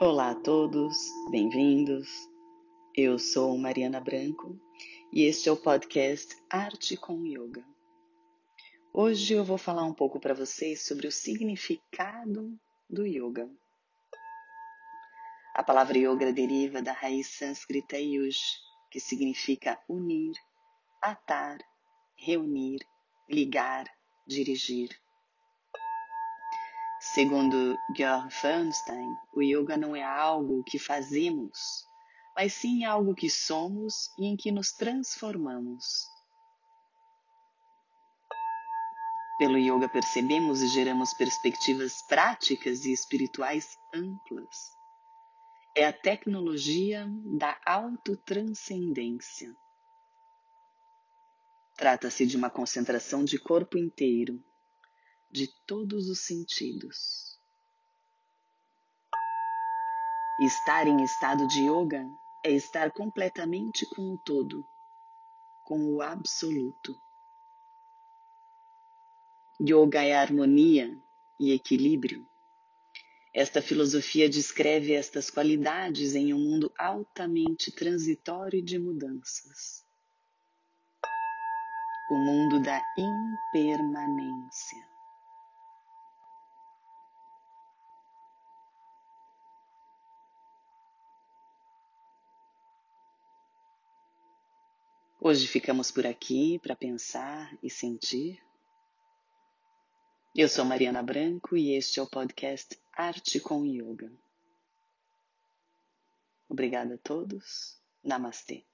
Olá a todos, bem-vindos. Eu sou Mariana Branco e este é o podcast Arte com Yoga. Hoje eu vou falar um pouco para vocês sobre o significado do yoga. A palavra yoga deriva da raiz sânscrita yuj, que significa unir, atar, reunir, ligar, dirigir. Segundo Georg Fernstein, o yoga não é algo que fazemos, mas sim algo que somos e em que nos transformamos. Pelo yoga percebemos e geramos perspectivas práticas e espirituais amplas. É a tecnologia da autotranscendência. Trata-se de uma concentração de corpo inteiro, de todos os sentidos. Estar em estado de yoga é estar completamente com o todo, com o absoluto. Yoga é harmonia e equilíbrio. Esta filosofia descreve estas qualidades em um mundo altamente transitório de mudanças. O mundo da impermanência. Hoje ficamos por aqui para pensar e sentir. Eu sou Mariana Branco e este é o podcast Arte com Yoga. Obrigada a todos. Namastê.